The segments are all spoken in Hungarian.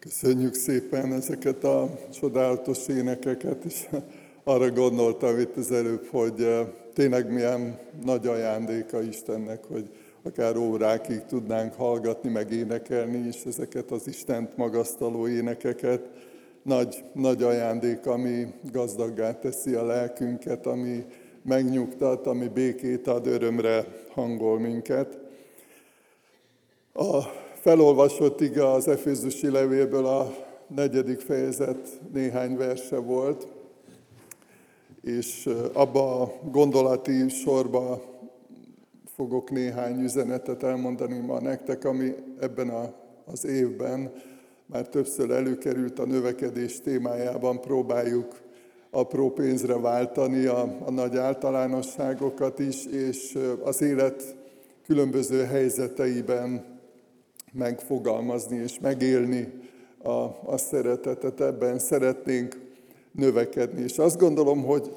Köszönjük szépen ezeket a csodálatos énekeket, és arra gondoltam itt az előbb, hogy eh, tényleg milyen nagy ajándéka Istennek, hogy akár órákig tudnánk hallgatni, meg énekelni is ezeket az Istent magasztaló énekeket. Nagy, nagy ajándék, ami gazdaggá teszi a lelkünket, ami megnyugtat, ami békét ad, örömre hangol minket. A felolvasott ige az Efézusi levélből a negyedik fejezet néhány verse volt, és abba a gondolati sorba fogok néhány üzenetet elmondani ma nektek, ami ebben a, az évben már többször előkerült a növekedés témájában, próbáljuk apró pénzre váltani a, a nagy általánosságokat is, és az élet különböző helyzeteiben megfogalmazni és megélni a, a szeretetet, ebben szeretnénk növekedni. És azt gondolom, hogy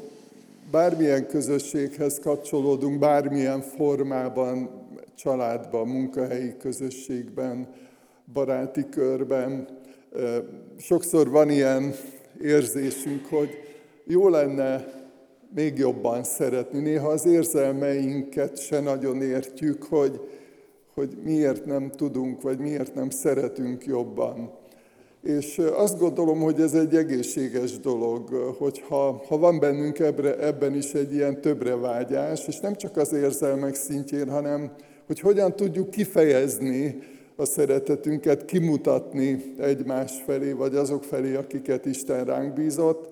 bármilyen közösséghez kapcsolódunk, bármilyen formában, családban, munkahelyi közösségben, baráti körben, sokszor van ilyen érzésünk, hogy jó lenne még jobban szeretni. Néha az érzelmeinket se nagyon értjük, hogy, hogy miért nem tudunk, vagy miért nem szeretünk jobban. És azt gondolom, hogy ez egy egészséges dolog, hogyha ha van bennünk ebbre, ebben is egy ilyen többre vágyás, és nem csak az érzelmek szintjén, hanem hogy hogyan tudjuk kifejezni a szeretetünket, kimutatni egymás felé, vagy azok felé, akiket Isten ránk bízott.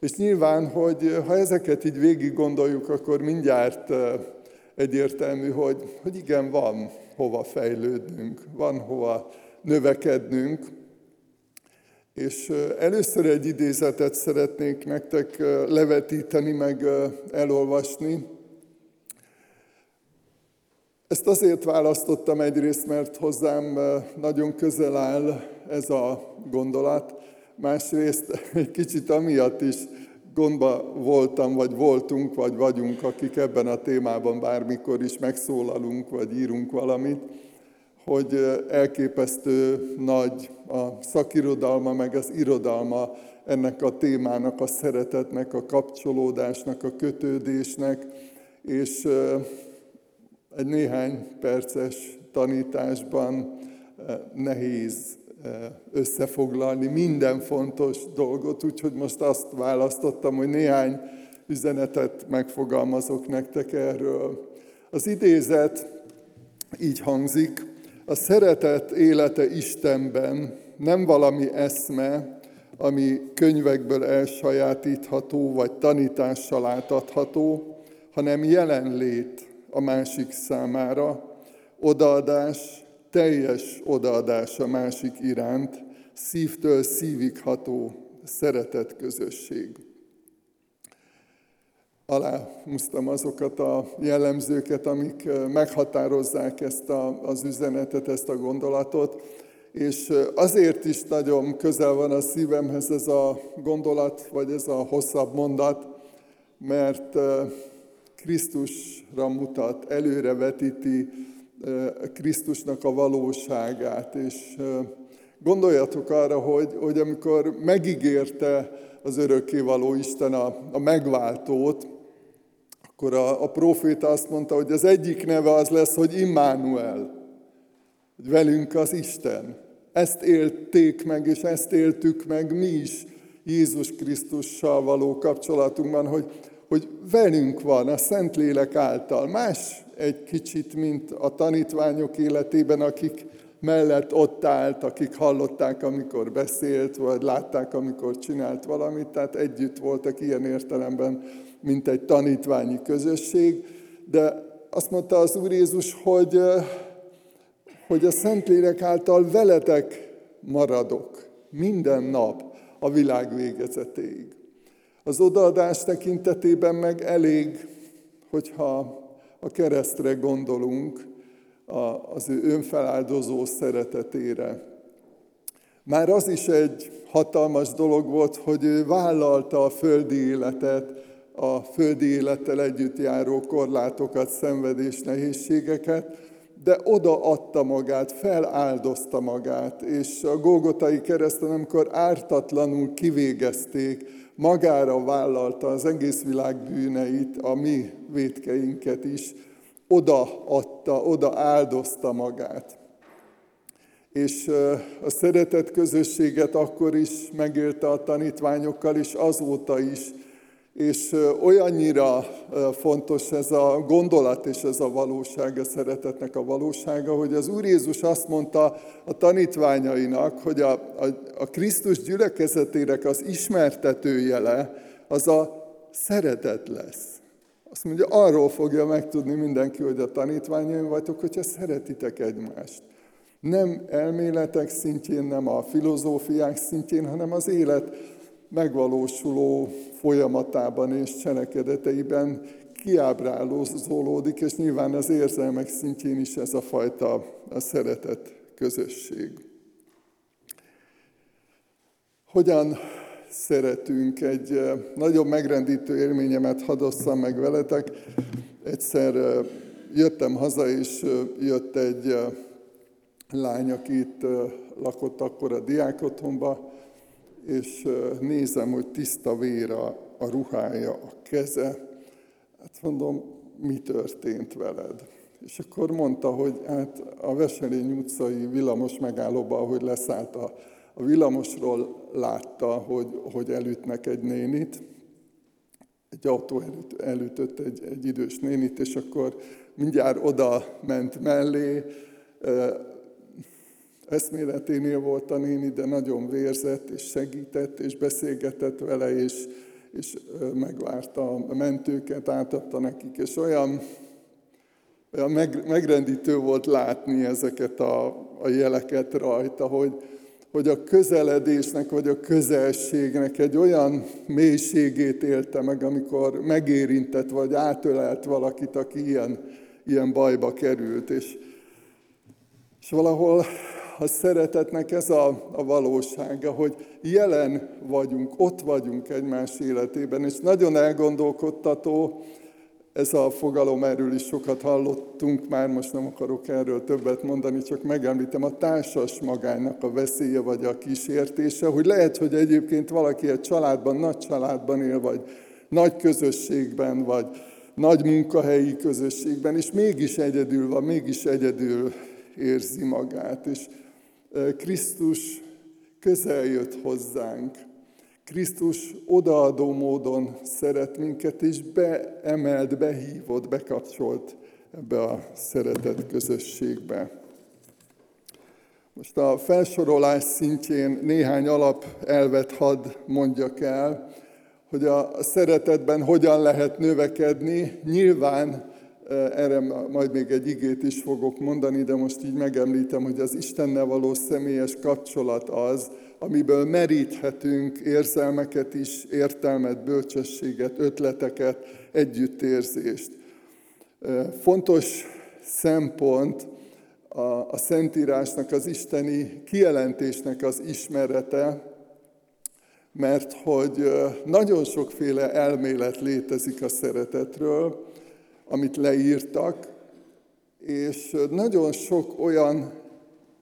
És nyilván, hogy ha ezeket így végig gondoljuk, akkor mindjárt egyértelmű, hogy, hogy igen, van hova fejlődnünk, van hova növekednünk. És először egy idézetet szeretnék nektek levetíteni, meg elolvasni. Ezt azért választottam egyrészt, mert hozzám nagyon közel áll ez a gondolat, másrészt egy kicsit amiatt is, gondba voltam, vagy voltunk, vagy vagyunk, akik ebben a témában bármikor is megszólalunk, vagy írunk valamit, hogy elképesztő nagy a szakirodalma, meg az irodalma ennek a témának, a szeretetnek, a kapcsolódásnak, a kötődésnek, és egy néhány perces tanításban nehéz összefoglalni minden fontos dolgot, úgyhogy most azt választottam, hogy néhány üzenetet megfogalmazok nektek erről. Az idézet így hangzik, a szeretet élete Istenben nem valami eszme, ami könyvekből elsajátítható, vagy tanítással átadható, hanem jelenlét a másik számára, odaadás, teljes odaadás a másik iránt, szívtől szívig ható szeretet közösség. Aláhúztam azokat a jellemzőket, amik meghatározzák ezt a, az üzenetet, ezt a gondolatot, és azért is nagyon közel van a szívemhez ez a gondolat, vagy ez a hosszabb mondat, mert Krisztusra mutat, előrevetíti Krisztusnak a valóságát, és gondoljatok arra, hogy, hogy amikor megígérte az örökkévaló Isten a, a megváltót, akkor a, a proféta azt mondta, hogy az egyik neve az lesz, hogy Immanuel, hogy velünk az Isten. Ezt élték meg, és ezt éltük meg mi is Jézus Krisztussal való kapcsolatunkban, hogy, hogy velünk van a Szentlélek által. Más egy kicsit, mint a tanítványok életében, akik mellett ott állt, akik hallották, amikor beszélt, vagy látták, amikor csinált valamit, tehát együtt voltak ilyen értelemben, mint egy tanítványi közösség, de azt mondta az Úr Jézus, hogy, hogy a Szentlélek által veletek maradok minden nap a világ végezetéig. Az odaadás tekintetében meg elég, hogyha a keresztre gondolunk, az ő önfeláldozó szeretetére. Már az is egy hatalmas dolog volt, hogy ő vállalta a földi életet, a földi élettel együtt járó korlátokat, szenvedés, nehézségeket, de odaadta magát, feláldozta magát, és a Golgotai kereszten, amikor ártatlanul kivégezték, magára vállalta az egész világ bűneit, a mi vétkeinket is, odaadta, oda áldozta magát. És a szeretet közösséget akkor is megélte a tanítványokkal, és azóta is, és olyannyira fontos ez a gondolat és ez a valóság, a szeretetnek a valósága, hogy az Úr Jézus azt mondta a tanítványainak, hogy a, a, a Krisztus gyülekezetének az ismertetőjele az a szeretet lesz. Azt mondja, arról fogja megtudni mindenki, hogy a tanítványaim vagytok, hogyha szeretitek egymást. Nem elméletek szintjén, nem a filozófiák szintjén, hanem az élet megvalósuló folyamatában és cselekedeteiben kiábrálózolódik, és nyilván az érzelmek szintjén is ez a fajta a szeretet közösség. Hogyan szeretünk? Egy eh, nagyon megrendítő élményemet hadosszam meg veletek. Egyszer eh, jöttem haza, és eh, jött egy lány, aki itt lakott akkor a diákotthonba, és nézem, hogy tiszta vér a, a ruhája, a keze. Hát mondom, mi történt veled? És akkor mondta, hogy hát a Veselény utcai villamos megállóban, ahogy leszállt a, a villamosról, látta, hogy, hogy elütnek egy nénit, egy autó elüt, elütött egy, egy idős nénit, és akkor mindjárt oda ment mellé, eszméleténél volt a néni, de nagyon vérzett, és segített, és beszélgetett vele, és, és megvárta a mentőket, átadta nekik, és olyan, olyan meg, megrendítő volt látni ezeket a, a jeleket rajta, hogy, hogy a közeledésnek, vagy a közelségnek egy olyan mélységét élte meg, amikor megérintett, vagy átölelt valakit, aki ilyen, ilyen bajba került. És, és valahol a szeretetnek ez a, a valósága, hogy jelen vagyunk, ott vagyunk egymás életében, és nagyon elgondolkodtató, ez a fogalom, erről is sokat hallottunk, már most nem akarok erről többet mondani, csak megemlítem a társas magánynak a veszélye vagy a kísértése, hogy lehet, hogy egyébként valaki egy családban, nagy családban él, vagy nagy közösségben, vagy nagy munkahelyi közösségben, és mégis egyedül van, mégis egyedül érzi magát. És Krisztus közel jött hozzánk. Krisztus odaadó módon szeret minket, és beemelt, behívott, bekapcsolt ebbe a szeretet közösségbe. Most a felsorolás szintjén néhány alapelvet hadd mondjak el, hogy a szeretetben hogyan lehet növekedni. Nyilván erre majd még egy igét is fogok mondani, de most így megemlítem, hogy az Istennel való személyes kapcsolat az, amiből meríthetünk érzelmeket is, értelmet, bölcsességet, ötleteket, együttérzést. Fontos szempont a, a Szentírásnak, az isteni kijelentésnek az ismerete, mert hogy nagyon sokféle elmélet létezik a szeretetről, amit leírtak, és nagyon sok olyan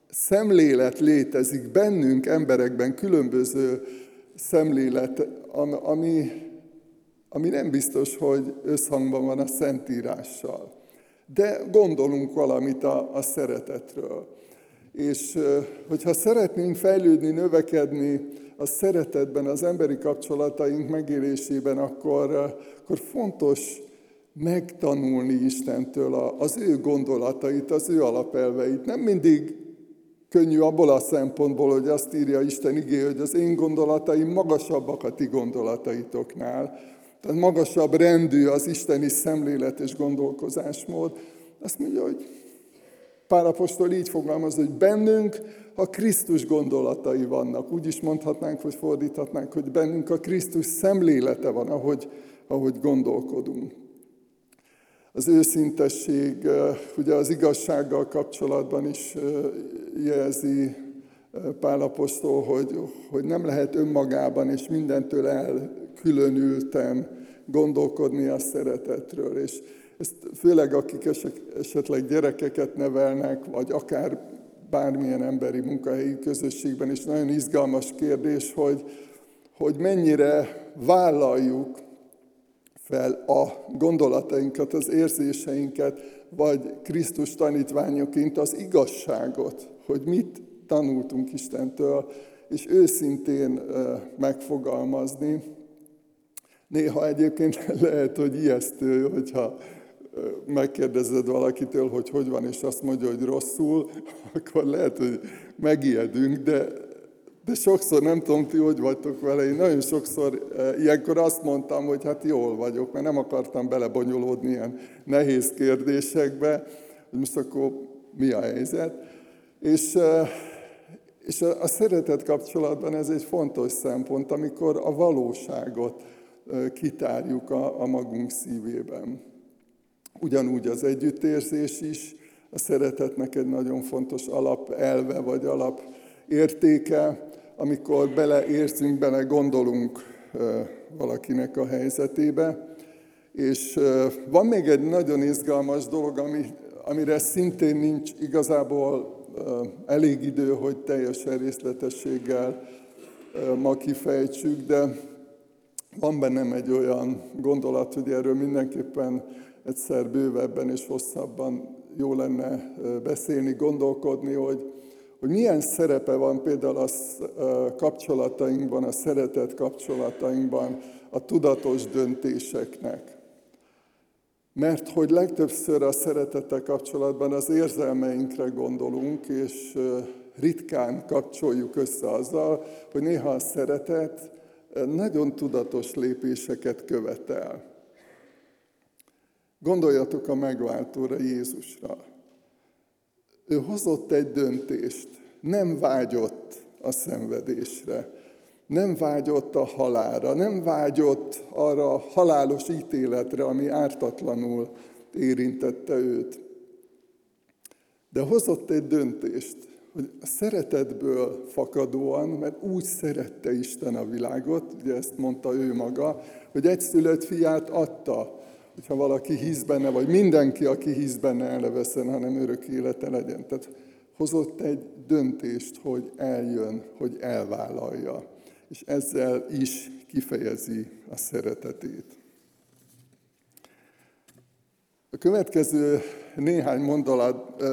szemlélet létezik bennünk, emberekben, különböző szemlélet, ami, ami nem biztos, hogy összhangban van a Szentírással. De gondolunk valamit a, a szeretetről. És hogyha szeretnénk fejlődni, növekedni a szeretetben, az emberi kapcsolataink megélésében, akkor, akkor fontos megtanulni Istentől az ő gondolatait, az ő alapelveit. Nem mindig könnyű abból a szempontból, hogy azt írja Isten igé, hogy az én gondolataim magasabbak a ti gondolataitoknál. Tehát magasabb rendű az isteni szemlélet és gondolkozásmód. Azt mondja, hogy Pálapostól így fogalmaz, hogy bennünk a Krisztus gondolatai vannak. Úgy is mondhatnánk, hogy fordíthatnánk, hogy bennünk a Krisztus szemlélete van, ahogy, ahogy gondolkodunk az őszintesség ugye az igazsággal kapcsolatban is jelzi Pálapostól, hogy, hogy nem lehet önmagában és mindentől elkülönülten gondolkodni a szeretetről. És ezt főleg akik esetleg gyerekeket nevelnek, vagy akár bármilyen emberi munkahelyi közösségben is nagyon izgalmas kérdés, hogy, hogy mennyire vállaljuk fel a gondolatainkat, az érzéseinket, vagy Krisztus tanítványoként az igazságot, hogy mit tanultunk Istentől, és őszintén megfogalmazni. Néha egyébként lehet, hogy ijesztő, hogyha megkérdezed valakitől, hogy hogy van, és azt mondja, hogy rosszul, akkor lehet, hogy megijedünk, de, de sokszor nem tudom, ti hogy vagytok vele, én nagyon sokszor ilyenkor azt mondtam, hogy hát jól vagyok, mert nem akartam belebonyolódni ilyen nehéz kérdésekbe, hogy most akkor mi a helyzet. És, és a, szeretet kapcsolatban ez egy fontos szempont, amikor a valóságot kitárjuk a, a magunk szívében. Ugyanúgy az együttérzés is, a szeretetnek egy nagyon fontos alapelve vagy alapértéke, amikor beleérzünk, bele gondolunk valakinek a helyzetébe. És van még egy nagyon izgalmas dolog, ami, amire szintén nincs igazából elég idő, hogy teljesen részletességgel ma kifejtsük, de van bennem egy olyan gondolat, hogy erről mindenképpen egyszer bővebben és hosszabban jó lenne beszélni, gondolkodni, hogy, hogy milyen szerepe van például a kapcsolatainkban, a szeretet kapcsolatainkban a tudatos döntéseknek. Mert hogy legtöbbször a szeretettel kapcsolatban az érzelmeinkre gondolunk, és ritkán kapcsoljuk össze azzal, hogy néha a szeretet nagyon tudatos lépéseket követel. Gondoljatok a megváltóra Jézusra. Ő hozott egy döntést, nem vágyott a szenvedésre, nem vágyott a halára, nem vágyott arra a halálos ítéletre, ami ártatlanul érintette őt. De hozott egy döntést, hogy a szeretetből fakadóan, mert úgy szerette Isten a világot, ugye ezt mondta ő maga, hogy egyszülött fiát adta, hogyha valaki hisz benne, vagy mindenki, aki hisz benne, el veszen, hanem örök élete legyen. Tehát hozott egy döntést, hogy eljön, hogy elvállalja, és ezzel is kifejezi a szeretetét. A következő néhány mondolat,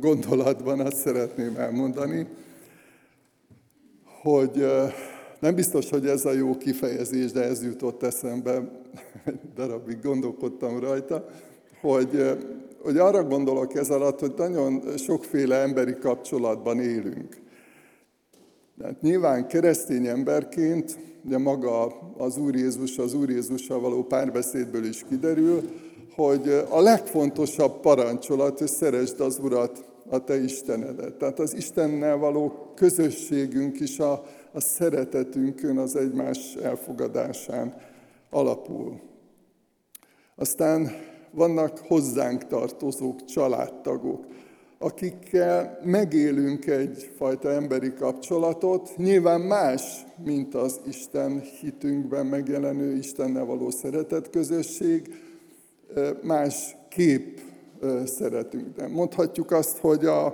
gondolatban azt szeretném elmondani, hogy nem biztos, hogy ez a jó kifejezés, de ez jutott eszembe, egy darabig gondolkodtam rajta, hogy, hogy arra gondolok ez alatt, hogy nagyon sokféle emberi kapcsolatban élünk. Tehát nyilván keresztény emberként, ugye maga az Úr Jézus, az Úr Jézussal való párbeszédből is kiderül, hogy a legfontosabb parancsolat, hogy szeresd az Urat, a te Istenedet. Tehát az Istennel való közösségünk is a, a szeretetünkön, az egymás elfogadásán alapul. Aztán vannak hozzánk tartozók, családtagok, akikkel megélünk egyfajta emberi kapcsolatot, nyilván más, mint az Isten hitünkben megjelenő Istennel való szeretetközösség, más kép szeretünk. De mondhatjuk azt, hogy a,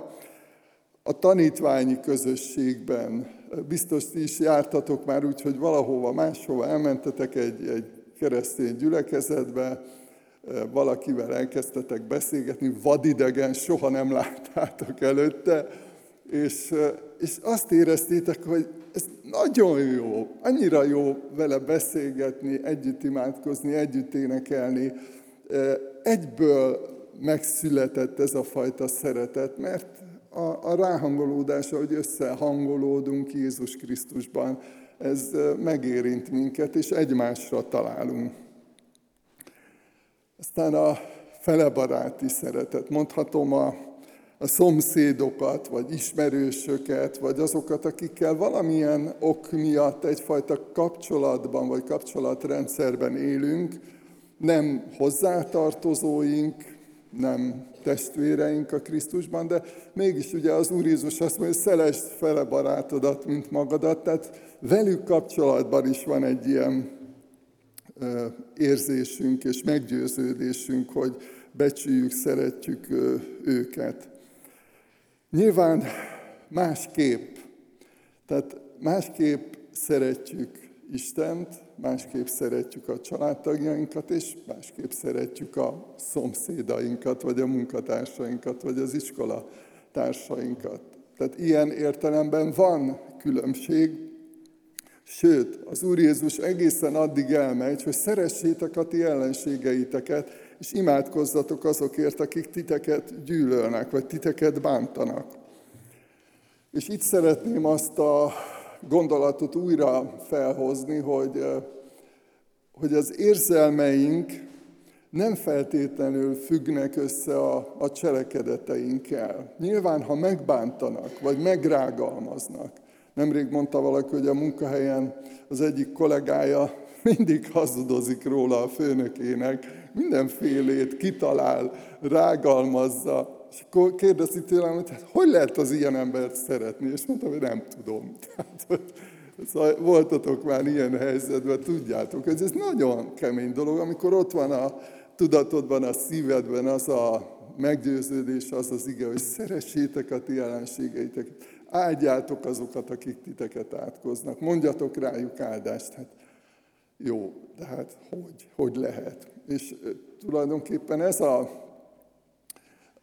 a tanítványi közösségben biztos ti is jártatok már úgy, hogy valahova máshova elmentetek egy, egy keresztény gyülekezetbe, valakivel elkezdtetek beszélgetni, vadidegen, soha nem láttátok előtte, és, és azt éreztétek, hogy ez nagyon jó, annyira jó vele beszélgetni, együtt imádkozni, együtt énekelni. Egyből megszületett ez a fajta szeretet, mert a, a ráhangolódása, hogy összehangolódunk Jézus Krisztusban, ez megérint minket, és egymásra találunk. Aztán a felebaráti szeretet. Mondhatom a, a szomszédokat, vagy ismerősöket, vagy azokat, akikkel valamilyen ok miatt egyfajta kapcsolatban, vagy kapcsolatrendszerben élünk, nem hozzátartozóink, nem testvéreink a Krisztusban, de mégis ugye az Úr Jézus azt mondja, hogy szelesd fele barátodat, mint magadat, tehát velük kapcsolatban is van egy ilyen érzésünk és meggyőződésünk, hogy becsüljük, szeretjük őket. Nyilván másképp, tehát másképp szeretjük Istent, másképp szeretjük a családtagjainkat, és másképp szeretjük a szomszédainkat, vagy a munkatársainkat, vagy az iskola társainkat. Tehát ilyen értelemben van különbség, sőt, az Úr Jézus egészen addig elmegy, hogy szeressétek a ti ellenségeiteket, és imádkozzatok azokért, akik titeket gyűlölnek, vagy titeket bántanak. És itt szeretném azt a gondolatot újra felhozni, hogy, hogy az érzelmeink nem feltétlenül függnek össze a, a cselekedeteinkkel. Nyilván, ha megbántanak, vagy megrágalmaznak. Nemrég mondta valaki, hogy a munkahelyen az egyik kollégája mindig hazudozik róla a főnökének, mindenfélét kitalál, rágalmazza, és akkor kérdezi tőlem, hogy hát, hogy lehet az ilyen embert szeretni? És mondtam, hogy nem tudom. Tehát, Szóval voltatok már ilyen helyzetben, tudjátok, hogy ez nagyon kemény dolog, amikor ott van a tudatodban, a szívedben az a meggyőződés, az az ige, hogy szeressétek a ti ellenségeiteket, áldjátok azokat, akik titeket átkoznak, mondjatok rájuk áldást. Hát jó, de hát hogy, hogy lehet? És tulajdonképpen ez a,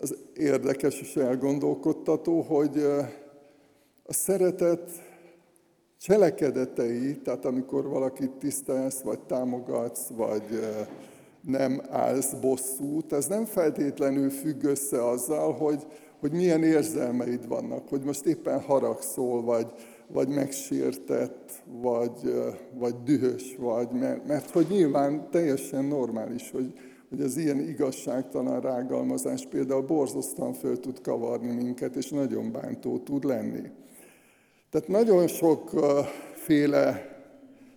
az érdekes és elgondolkodtató, hogy a szeretet cselekedetei, tehát amikor valakit tisztelsz, vagy támogatsz, vagy nem állsz bosszút, ez nem feltétlenül függ össze azzal, hogy, hogy milyen érzelmeid vannak, hogy most éppen haragszol, vagy, vagy megsértett, vagy, vagy dühös vagy, mert, mert hogy nyilván teljesen normális, hogy, hogy az ilyen igazságtalan rágalmazás például borzasztóan föl tud kavarni minket, és nagyon bántó tud lenni. Tehát nagyon sokféle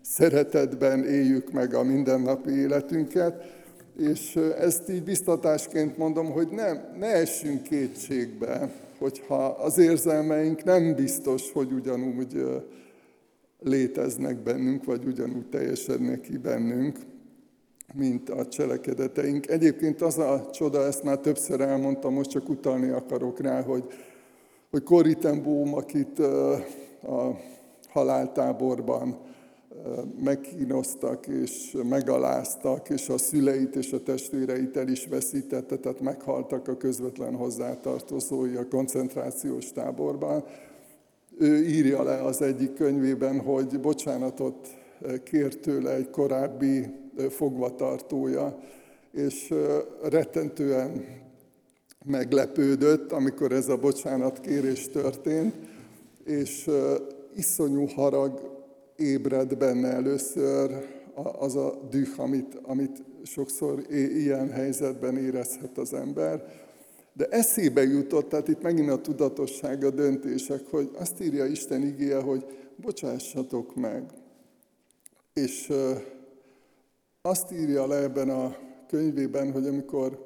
szeretetben éljük meg a mindennapi életünket, és ezt így biztatásként mondom, hogy nem, ne essünk kétségbe, hogyha az érzelmeink nem biztos, hogy ugyanúgy léteznek bennünk, vagy ugyanúgy teljesednek ki bennünk, mint a cselekedeteink. Egyébként az a csoda, ezt már többször elmondtam, most csak utalni akarok rá, hogy, hogy Corrie ten Boom, akit a haláltáborban megkínoztak és megaláztak, és a szüleit és a testvéreit el is veszítette, tehát meghaltak a közvetlen hozzátartozói a koncentrációs táborban. Ő írja le az egyik könyvében, hogy bocsánatot kért tőle egy korábbi fogvatartója, és rettentően meglepődött, amikor ez a bocsánatkérés történt, és iszonyú harag ébred benne először az a düh, amit, amit sokszor ilyen helyzetben érezhet az ember. De eszébe jutott, tehát itt megint a tudatosság, a döntések, hogy azt írja Isten igéje, hogy bocsássatok meg. És azt írja le ebben a könyvében, hogy amikor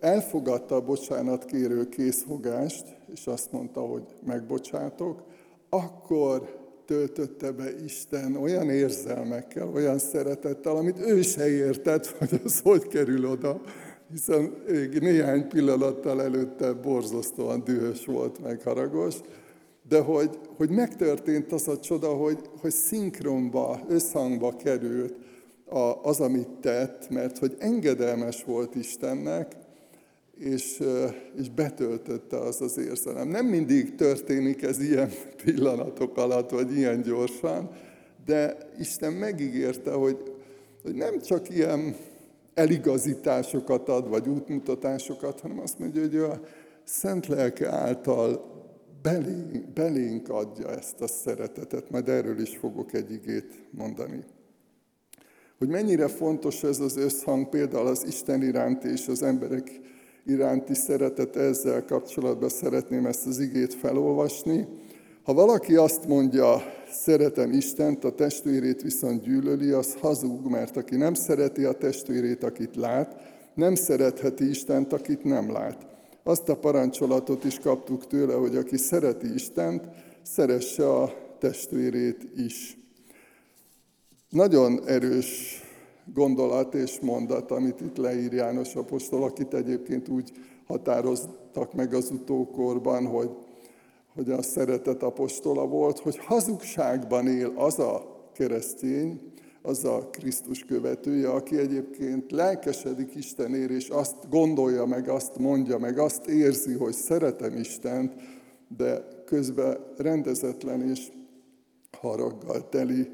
elfogadta a bocsánatkérő készfogást, és azt mondta, hogy megbocsátok, akkor töltötte be Isten olyan érzelmekkel, olyan szeretettel, amit ő se értett, hogy az hogy kerül oda, hiszen néhány pillanattal előtte borzasztóan dühös volt, meg haragos, de hogy, hogy megtörtént az a csoda, hogy, hogy szinkronba, összhangba került az, amit tett, mert hogy engedelmes volt Istennek, és, és betöltötte az az érzelem. Nem mindig történik ez ilyen pillanatok alatt, vagy ilyen gyorsan, de Isten megígérte, hogy, hogy nem csak ilyen eligazításokat ad, vagy útmutatásokat, hanem azt mondja, hogy a szent lelke által belénk, belénk adja ezt a szeretetet. Majd erről is fogok egy igét mondani. Hogy mennyire fontos ez az összhang például az Isten iránti és az emberek iránti szeretet, ezzel kapcsolatban szeretném ezt az igét felolvasni. Ha valaki azt mondja, szeretem Istent, a testvérét viszont gyűlöli, az hazug, mert aki nem szereti a testvérét, akit lát, nem szeretheti Istent, akit nem lát. Azt a parancsolatot is kaptuk tőle, hogy aki szereti Istent, szeresse a testvérét is. Nagyon erős gondolat és mondat, amit itt leír János Apostol, akit egyébként úgy határoztak meg az utókorban, hogy, hogy a szeretet apostola volt, hogy hazugságban él az a keresztény, az a Krisztus követője, aki egyébként lelkesedik Istenért, és azt gondolja meg, azt mondja meg, azt érzi, hogy szeretem Istent, de közben rendezetlen és haraggal teli,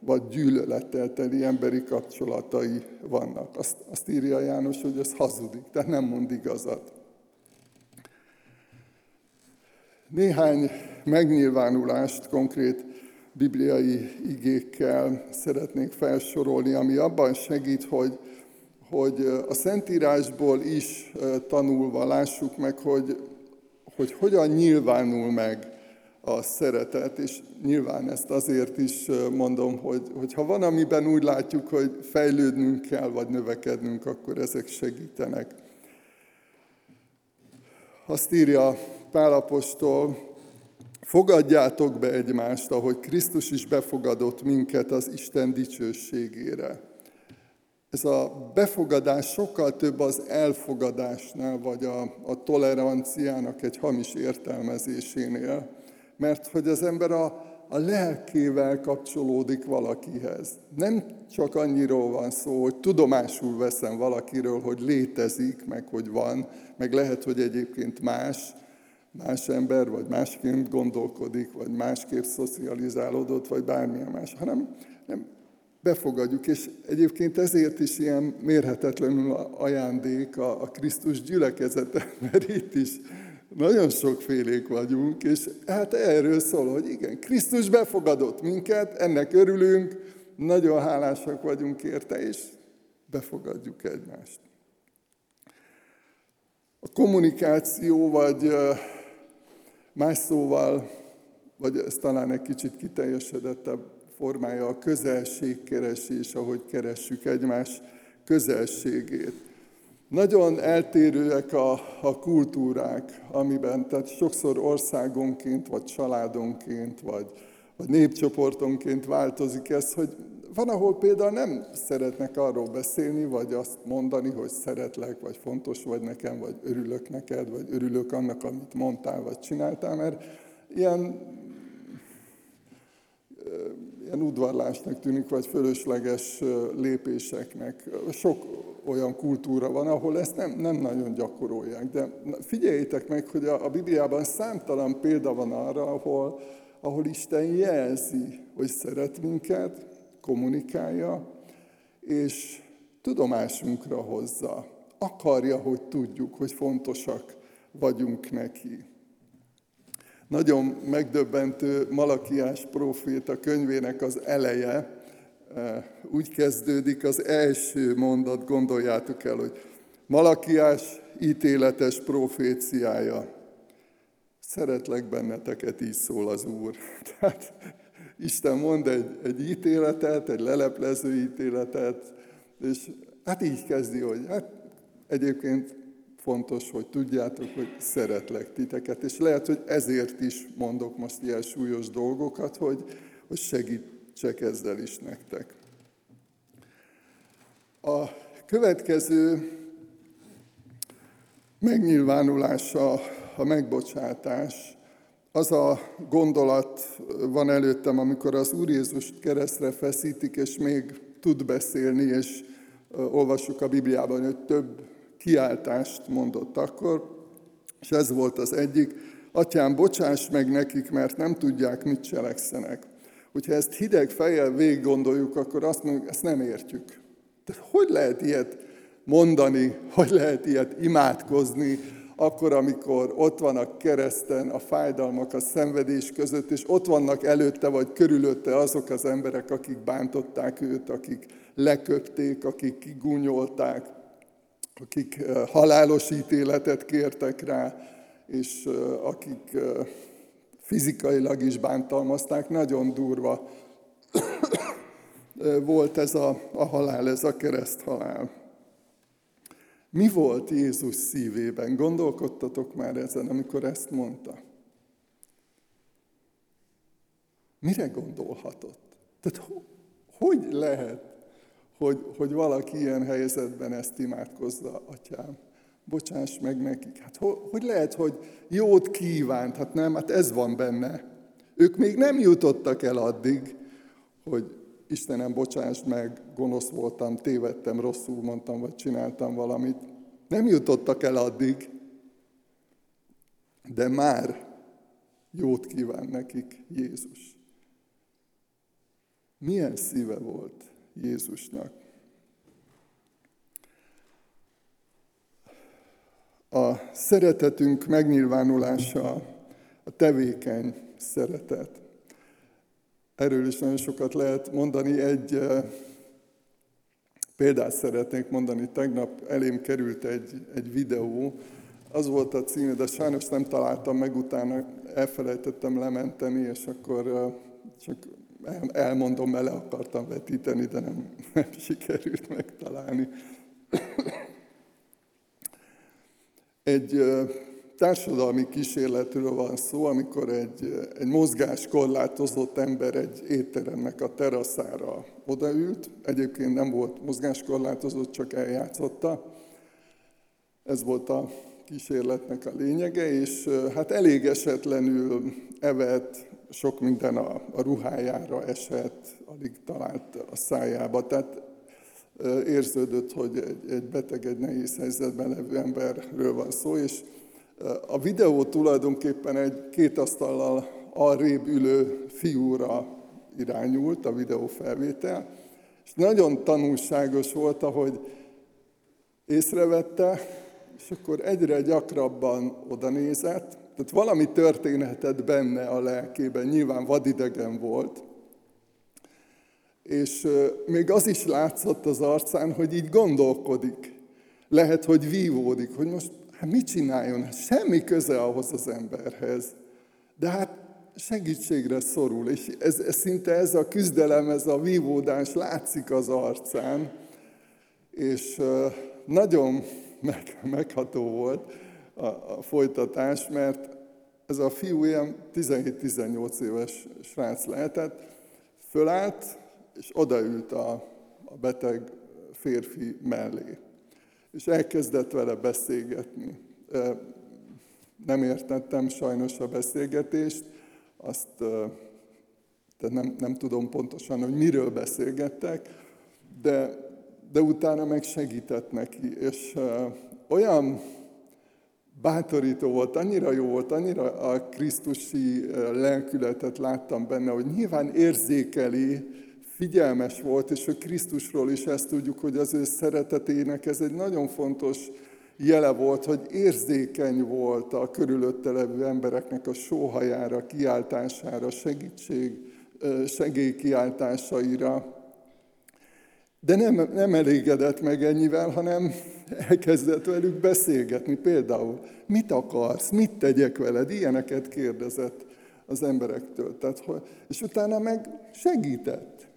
vagy gyűlölettel teli emberi kapcsolatai vannak. Azt, azt írja János, hogy ez hazudik, tehát nem mond igazat. Néhány megnyilvánulást konkrét bibliai igékkel szeretnék felsorolni, ami abban segít, hogy, hogy a Szentírásból is tanulva lássuk meg, hogy, hogy hogyan nyilvánul meg a szeretet, és nyilván ezt azért is mondom, hogy, ha van, amiben úgy látjuk, hogy fejlődnünk kell, vagy növekednünk, akkor ezek segítenek. Azt írja Pálapostól, Fogadjátok be egymást, ahogy Krisztus is befogadott minket az Isten dicsőségére. Ez a befogadás sokkal több az elfogadásnál, vagy a, a toleranciának egy hamis értelmezésénél, mert hogy az ember a, a lelkével kapcsolódik valakihez. Nem csak annyiról van szó, hogy tudomásul veszem valakiről, hogy létezik, meg hogy van, meg lehet, hogy egyébként más, más ember, vagy másként gondolkodik, vagy másképp szocializálódott, vagy bármilyen más, hanem nem, befogadjuk. És egyébként ezért is ilyen mérhetetlenül ajándék a, a Krisztus gyülekezete, mert itt is nagyon sokfélék vagyunk, és hát erről szól, hogy igen, Krisztus befogadott minket, ennek örülünk, nagyon hálásak vagyunk érte, és befogadjuk egymást. A kommunikáció, vagy Más szóval, vagy ez talán egy kicsit kiteljesedettebb formája, a közelségkeresés, ahogy keressük egymás közelségét. Nagyon eltérőek a, a kultúrák, amiben, tehát sokszor országonként, vagy családonként, vagy, vagy népcsoportonként változik ez, hogy van, ahol például nem szeretnek arról beszélni, vagy azt mondani, hogy szeretlek, vagy fontos vagy nekem, vagy örülök neked, vagy örülök annak, amit mondtál, vagy csináltál, mert ilyen, ilyen udvarlásnak tűnik, vagy fölösleges lépéseknek. Sok olyan kultúra van, ahol ezt nem, nem nagyon gyakorolják. De figyeljétek meg, hogy a, a Bibliában számtalan példa van arra, ahol, ahol Isten jelzi, hogy szeret minket, kommunikálja, és tudomásunkra hozza. Akarja, hogy tudjuk, hogy fontosak vagyunk neki. Nagyon megdöbbentő Malakiás proféta könyvének az eleje, úgy kezdődik az első mondat, gondoljátok el, hogy Malakiás ítéletes proféciája. Szeretlek benneteket, így szól az Úr. Tehát Isten mond egy, egy ítéletet, egy leleplező ítéletet, és hát így kezdi, hogy hát egyébként fontos, hogy tudjátok, hogy szeretlek titeket, és lehet, hogy ezért is mondok most ilyen súlyos dolgokat, hogy, hogy segítsek ezzel is nektek. A következő megnyilvánulása a megbocsátás, az a gondolat van előttem, amikor az Úr Jézust keresztre feszítik, és még tud beszélni, és olvassuk a Bibliában, hogy több kiáltást mondott akkor, és ez volt az egyik, Atyám, bocsáss meg nekik, mert nem tudják, mit cselekszenek. Hogyha ezt hideg fejjel végig gondoljuk, akkor azt mondjuk, ezt nem értjük. De hogy lehet ilyet mondani, hogy lehet ilyet imádkozni, akkor, amikor ott van a kereszten a fájdalmak, a szenvedés között, és ott vannak előtte vagy körülötte azok az emberek, akik bántották őt, akik leköpték, akik kigúnyolták, akik eh, halálos ítéletet kértek rá, és eh, akik eh, fizikailag is bántalmazták. Nagyon durva volt ez a, a halál, ez a kereszthalál. Mi volt Jézus szívében? Gondolkodtatok már ezen, amikor ezt mondta? Mire gondolhatott? Tehát hogy lehet, hogy, hogy valaki ilyen helyzetben ezt imádkozza, atyám. Bocsáss meg nekik. Hát hogy lehet, hogy jót kívánt? Hát nem, hát ez van benne. Ők még nem jutottak el addig, hogy Istenem, bocsáss meg, gonosz voltam, tévedtem, rosszul mondtam, vagy csináltam valamit. Nem jutottak el addig, de már jót kíván nekik Jézus. Milyen szíve volt Jézusnak? A szeretetünk megnyilvánulása a tevékeny szeretet. Erről is nagyon sokat lehet mondani. Egy eh, példát szeretnék mondani. Tegnap elém került egy, egy videó, az volt a címe, de sajnos nem találtam meg utána, elfelejtettem lementeni, és akkor eh, csak elmondom, mert le akartam vetíteni, de nem, nem sikerült megtalálni. Egy társadalmi kísérletről van szó, amikor egy, egy mozgás korlátozott ember egy étteremnek a teraszára odaült. Egyébként nem volt mozgáskorlátozott, csak eljátszotta. Ez volt a kísérletnek a lényege, és hát elég esetlenül evett, sok minden a, a ruhájára esett, alig talált a szájába. Tehát érződött, hogy egy, egy beteg, egy nehéz helyzetben levő emberről van szó, és a videó tulajdonképpen egy két asztallal arrébb ülő fiúra irányult, a videó felvétel, és nagyon tanulságos volt, ahogy észrevette, és akkor egyre gyakrabban oda nézett, tehát valami történhetett benne a lelkében, nyilván vadidegen volt, és még az is látszott az arcán, hogy így gondolkodik. Lehet, hogy vívódik, hogy most Hát mit csináljon? Hát semmi köze ahhoz az emberhez. De hát segítségre szorul, és ez, ez szinte ez a küzdelem, ez a vívódás látszik az arcán, és nagyon meg, megható volt a, a folytatás, mert ez a fiú ilyen 17-18 éves srác lehetett, fölállt, és odaült a, a beteg férfi mellé. És elkezdett vele beszélgetni. Nem értettem sajnos a beszélgetést, azt de nem, nem tudom pontosan, hogy miről beszélgettek, de, de utána meg segített neki, és olyan bátorító volt, annyira jó volt, annyira a Krisztusi lelkületet láttam benne, hogy nyilván érzékeli, figyelmes volt, és a Krisztusról is ezt tudjuk, hogy az ő szeretetének ez egy nagyon fontos jele volt, hogy érzékeny volt a körülötte levő embereknek a sóhajára, kiáltására, segítség, segélykiáltásaira. De nem, nem elégedett meg ennyivel, hanem elkezdett velük beszélgetni. Például, mit akarsz, mit tegyek veled? Ilyeneket kérdezett az emberektől. Tehát, és utána meg segített.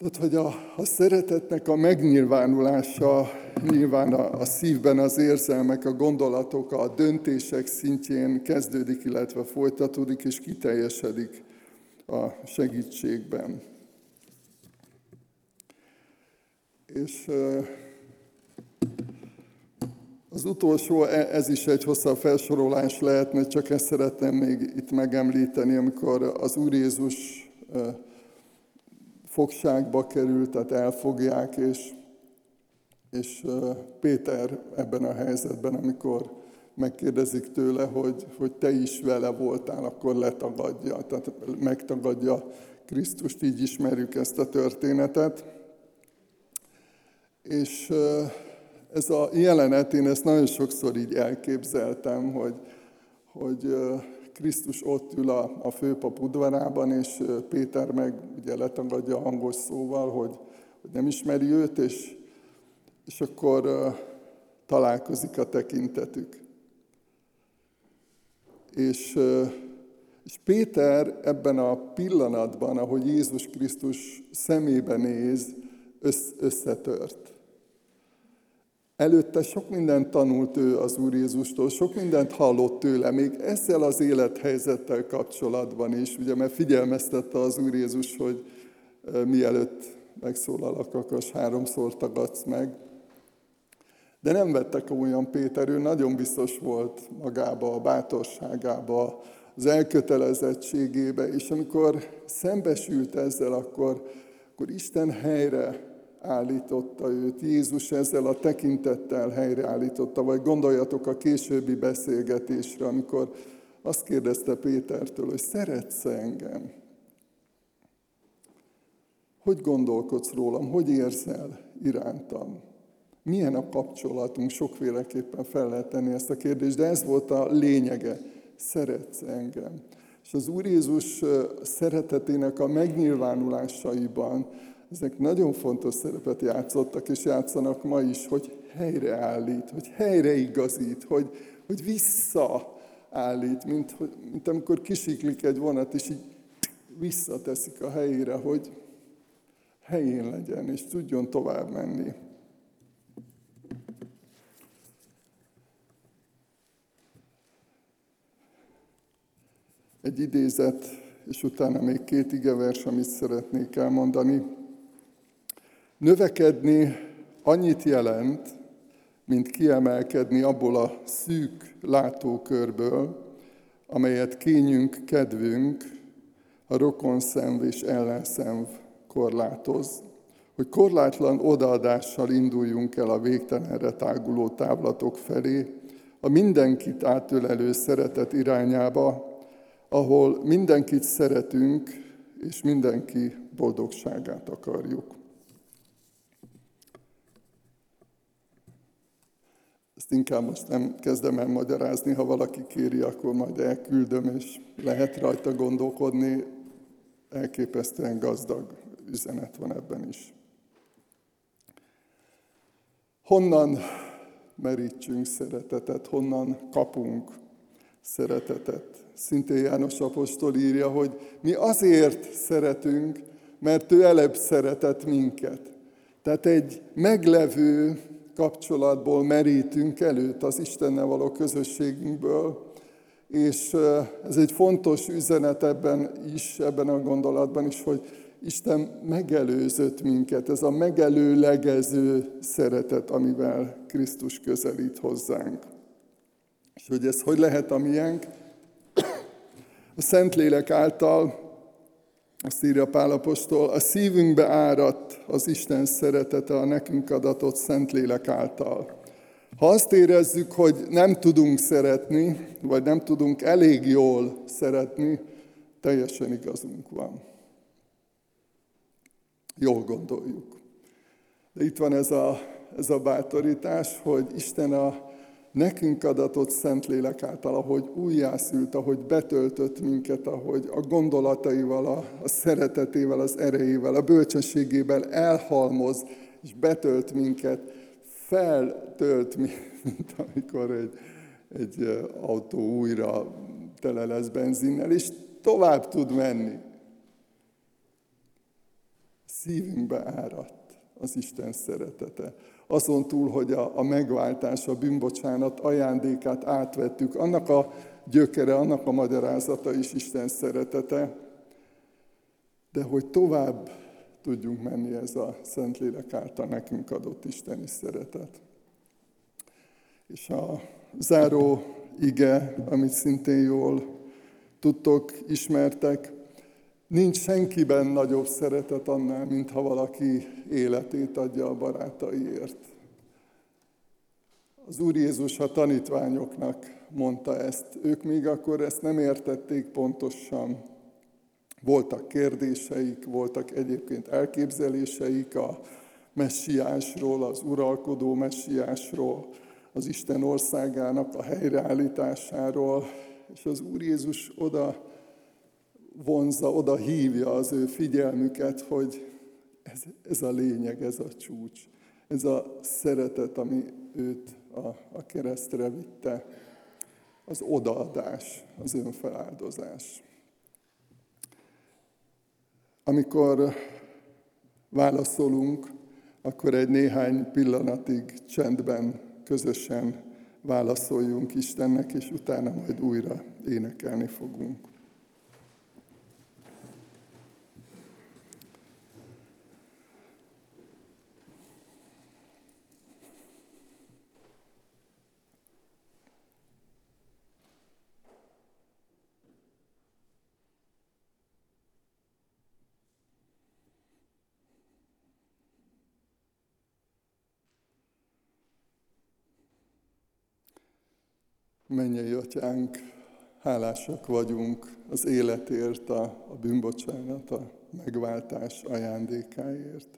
Tehát, hogy a, a szeretetnek a megnyilvánulása nyilván a, a szívben az érzelmek, a gondolatok, a döntések szintjén kezdődik, illetve folytatódik és kiteljesedik a segítségben. És az utolsó, e, ez is egy hosszabb felsorolás lehetne, csak ezt szeretném még itt megemlíteni, amikor az Úr Jézus fogságba került, tehát elfogják, és, és Péter ebben a helyzetben, amikor megkérdezik tőle, hogy, hogy te is vele voltál, akkor letagadja, tehát megtagadja Krisztust, így ismerjük ezt a történetet. És ez a jelenet, én ezt nagyon sokszor így elképzeltem, hogy, hogy Krisztus ott ül a, a főpap udvarában, és Péter meg ugye letagadja hangos szóval, hogy, hogy nem ismeri őt, és, és akkor találkozik a tekintetük. És, és Péter ebben a pillanatban, ahogy Jézus Krisztus szemébe néz, összetört. Előtte sok mindent tanult ő az Úr Jézustól, sok mindent hallott tőle, még ezzel az élethelyzettel kapcsolatban is, ugye, mert figyelmeztette az Úr Jézus, hogy mielőtt megszólal a kakas, háromszor tagadsz meg. De nem vettek olyan Péter, ő nagyon biztos volt magába, a bátorságába, az elkötelezettségébe, és amikor szembesült ezzel, akkor, akkor Isten helyre állította őt. Jézus ezzel a tekintettel helyreállította, vagy gondoljatok a későbbi beszélgetésre, amikor azt kérdezte Pétertől, hogy szeretsz engem? Hogy gondolkodsz rólam? Hogy érzel irántam? Milyen a kapcsolatunk? Sokféleképpen fel lehet tenni ezt a kérdést, de ez volt a lényege. Szeretsz engem? És az Úr Jézus szeretetének a megnyilvánulásaiban ezek nagyon fontos szerepet játszottak, és játszanak ma is, hogy helyreállít, hogy helyreigazít, hogy, hogy visszaállít, mint, mint amikor kisiklik egy vonat, és így visszateszik a helyére, hogy helyén legyen, és tudjon tovább menni. Egy idézet, és utána még két igevers, amit szeretnék elmondani. Növekedni annyit jelent, mint kiemelkedni abból a szűk látókörből, amelyet kényünk, kedvünk, a rokonszenv és ellenszenv korlátoz, hogy korlátlan odaadással induljunk el a végtelenre táguló távlatok felé, a mindenkit átölelő szeretet irányába, ahol mindenkit szeretünk, és mindenki boldogságát akarjuk. Ezt inkább most nem kezdem el magyarázni, ha valaki kéri, akkor majd elküldöm, és lehet rajta gondolkodni. Elképesztően gazdag üzenet van ebben is. Honnan merítsünk szeretetet, honnan kapunk szeretetet. Szintén János Apostol írja, hogy mi azért szeretünk, mert ő előbb szeretett minket. Tehát egy meglevő kapcsolatból merítünk előtt az Istennel való közösségünkből, és ez egy fontos üzenet ebben is, ebben a gondolatban is, hogy Isten megelőzött minket, ez a megelőlegező szeretet, amivel Krisztus közelít hozzánk. És hogy ez hogy lehet a miénk? A Szentlélek által, azt írja Pálapostól, a szívünkbe áradt az Isten szeretete a nekünk adatott Szentlélek által. Ha azt érezzük, hogy nem tudunk szeretni, vagy nem tudunk elég jól szeretni, teljesen igazunk van. Jól gondoljuk. De itt van ez a, ez a bátorítás, hogy Isten a nekünk adatott Szentlélek által, ahogy újjászült, ahogy betöltött minket, ahogy a gondolataival, a, a szeretetével, az erejével, a bölcsességével elhalmoz, és betölt minket, feltölt, mint amikor egy, egy autó újra tele lesz benzinnel, és tovább tud menni. Szívünkbe áradt az Isten szeretete azon túl, hogy a, a megváltás, a bűnbocsánat ajándékát átvettük, annak a gyökere, annak a magyarázata is Isten szeretete, de hogy tovább tudjunk menni ez a Szentlélek által nekünk adott isteni szeretet. És a záró ige, amit szintén jól tudtok, ismertek, Nincs senkiben nagyobb szeretet annál, mint ha valaki életét adja a barátaiért. Az Úr Jézus a tanítványoknak mondta ezt. Ők még akkor ezt nem értették pontosan. Voltak kérdéseik, voltak egyébként elképzeléseik a messiásról, az uralkodó messiásról, az Isten országának a helyreállításáról, és az Úr Jézus oda vonzza, oda hívja az ő figyelmüket, hogy ez, ez a lényeg, ez a csúcs, ez a szeretet, ami őt a, a keresztre vitte, az odaadás, az önfeláldozás. Amikor válaszolunk, akkor egy néhány pillanatig csendben, közösen válaszoljunk Istennek, és utána majd újra énekelni fogunk. Mennyei atyánk, hálásak vagyunk az életért, a, a bűnbocsánat, a megváltás ajándékáért.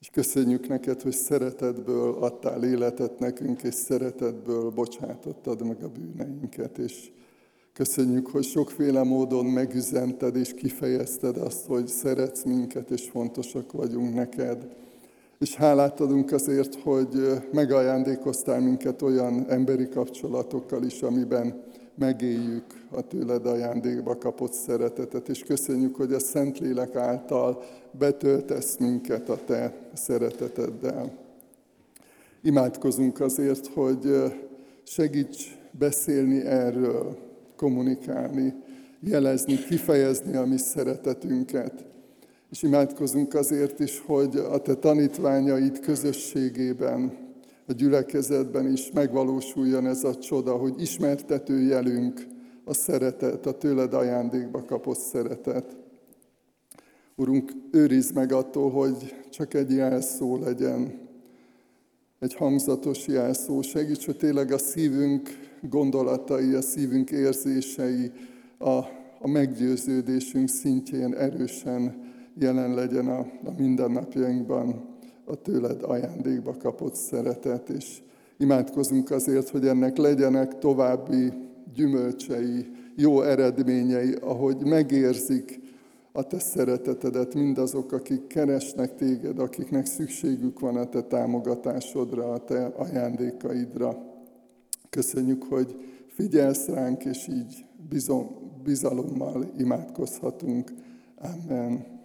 És köszönjük neked, hogy szeretetből adtál életet nekünk, és szeretetből bocsátottad meg a bűneinket, és köszönjük, hogy sokféle módon megüzented és kifejezted azt, hogy szeretsz minket, és fontosak vagyunk neked. És hálát adunk azért, hogy megajándékoztál minket olyan emberi kapcsolatokkal is, amiben megéljük a tőled ajándékba kapott szeretetet, és köszönjük, hogy a Szentlélek által betöltesz minket a te szereteteddel. Imádkozunk azért, hogy segíts beszélni erről, kommunikálni, jelezni, kifejezni a mi szeretetünket. És imádkozunk azért is, hogy a te tanítványaid közösségében, a gyülekezetben is megvalósuljon ez a csoda, hogy ismertető jelünk a szeretet, a tőled ajándékba kapott szeretet. Urunk, őrizd meg attól, hogy csak egy jelszó legyen, egy hangzatos jelszó. Segíts, hogy tényleg a szívünk gondolatai, a szívünk érzései, a, a meggyőződésünk szintjén erősen jelen legyen a, a mindennapjainkban a tőled ajándékba kapott szeretet, és imádkozunk azért, hogy ennek legyenek további gyümölcsei, jó eredményei, ahogy megérzik a te szeretetedet mindazok, akik keresnek téged, akiknek szükségük van a te támogatásodra, a te ajándékaidra. Köszönjük, hogy figyelsz ránk, és így bizalommal imádkozhatunk. Amen.